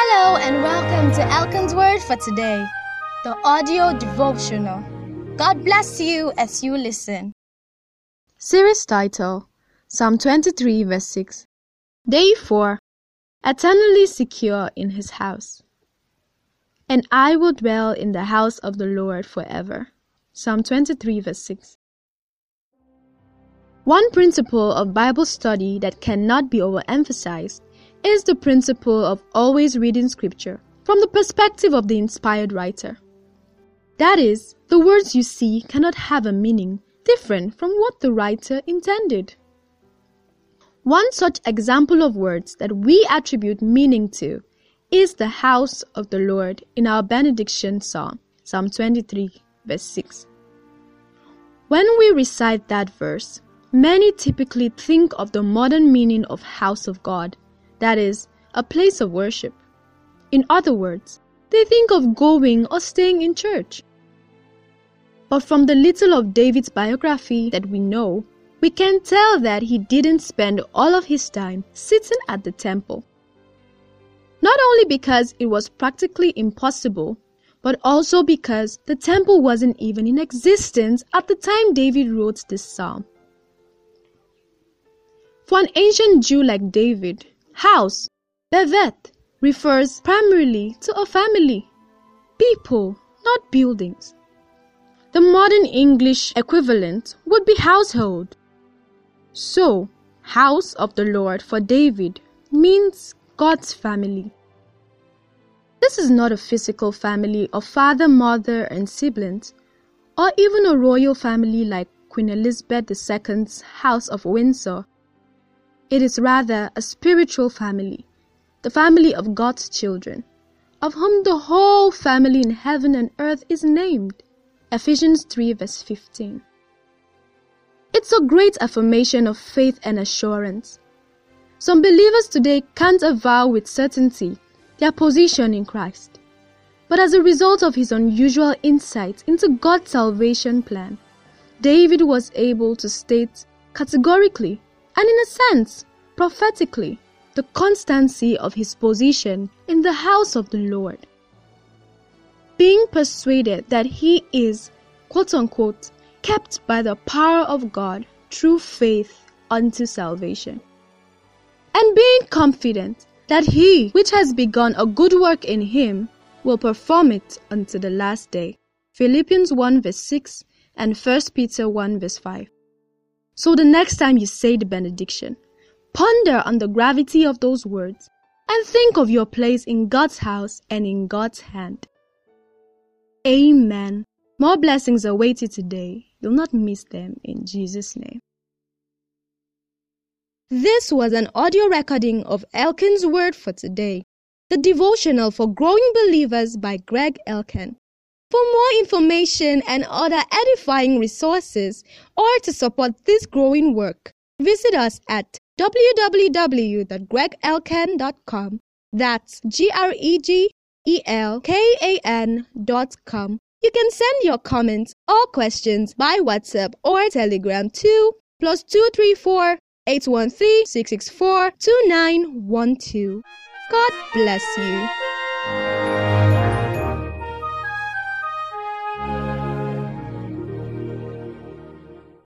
Hello and welcome to Elkan's Word for today, the audio devotional. God bless you as you listen. Series title Psalm 23, verse 6. Day 4 Eternally secure in his house. And I will dwell in the house of the Lord forever. Psalm 23, verse 6. One principle of Bible study that cannot be overemphasized is the principle of always reading Scripture from the perspective of the inspired writer. That is, the words you see cannot have a meaning different from what the writer intended. One such example of words that we attribute meaning to is the house of the Lord in our benediction psalm, Psalm 23, verse 6. When we recite that verse, Many typically think of the modern meaning of house of God, that is, a place of worship. In other words, they think of going or staying in church. But from the little of David's biography that we know, we can tell that he didn't spend all of his time sitting at the temple. Not only because it was practically impossible, but also because the temple wasn't even in existence at the time David wrote this psalm. For an ancient Jew like David, house, bevet, refers primarily to a family, people, not buildings. The modern English equivalent would be household. So, house of the Lord for David means God's family. This is not a physical family of father, mother, and siblings, or even a royal family like Queen Elizabeth II's House of Windsor it is rather a spiritual family, the family of God's children, of whom the whole family in heaven and earth is named. Ephesians 3 verse 15. It's a great affirmation of faith and assurance. Some believers today can't avow with certainty their position in Christ. But as a result of his unusual insight into God's salvation plan, David was able to state categorically and in a sense, prophetically, the constancy of his position in the house of the Lord. Being persuaded that he is, quote unquote, kept by the power of God through faith unto salvation. And being confident that he which has begun a good work in him will perform it unto the last day. Philippians 1 verse 6 and 1 Peter 1 verse 5. So the next time you say the benediction, ponder on the gravity of those words and think of your place in God's house and in God's hand. Amen. More blessings await you today. You'll not miss them in Jesus' name. This was an audio recording of Elkan's Word for today, the devotional for growing believers by Greg Elkan. For more information and other edifying resources or to support this growing work, visit us at www.gregelkan.com. That's G R E G E L K A N.com. You can send your comments or questions by WhatsApp or Telegram to plus 234 813 664 2912. God bless you.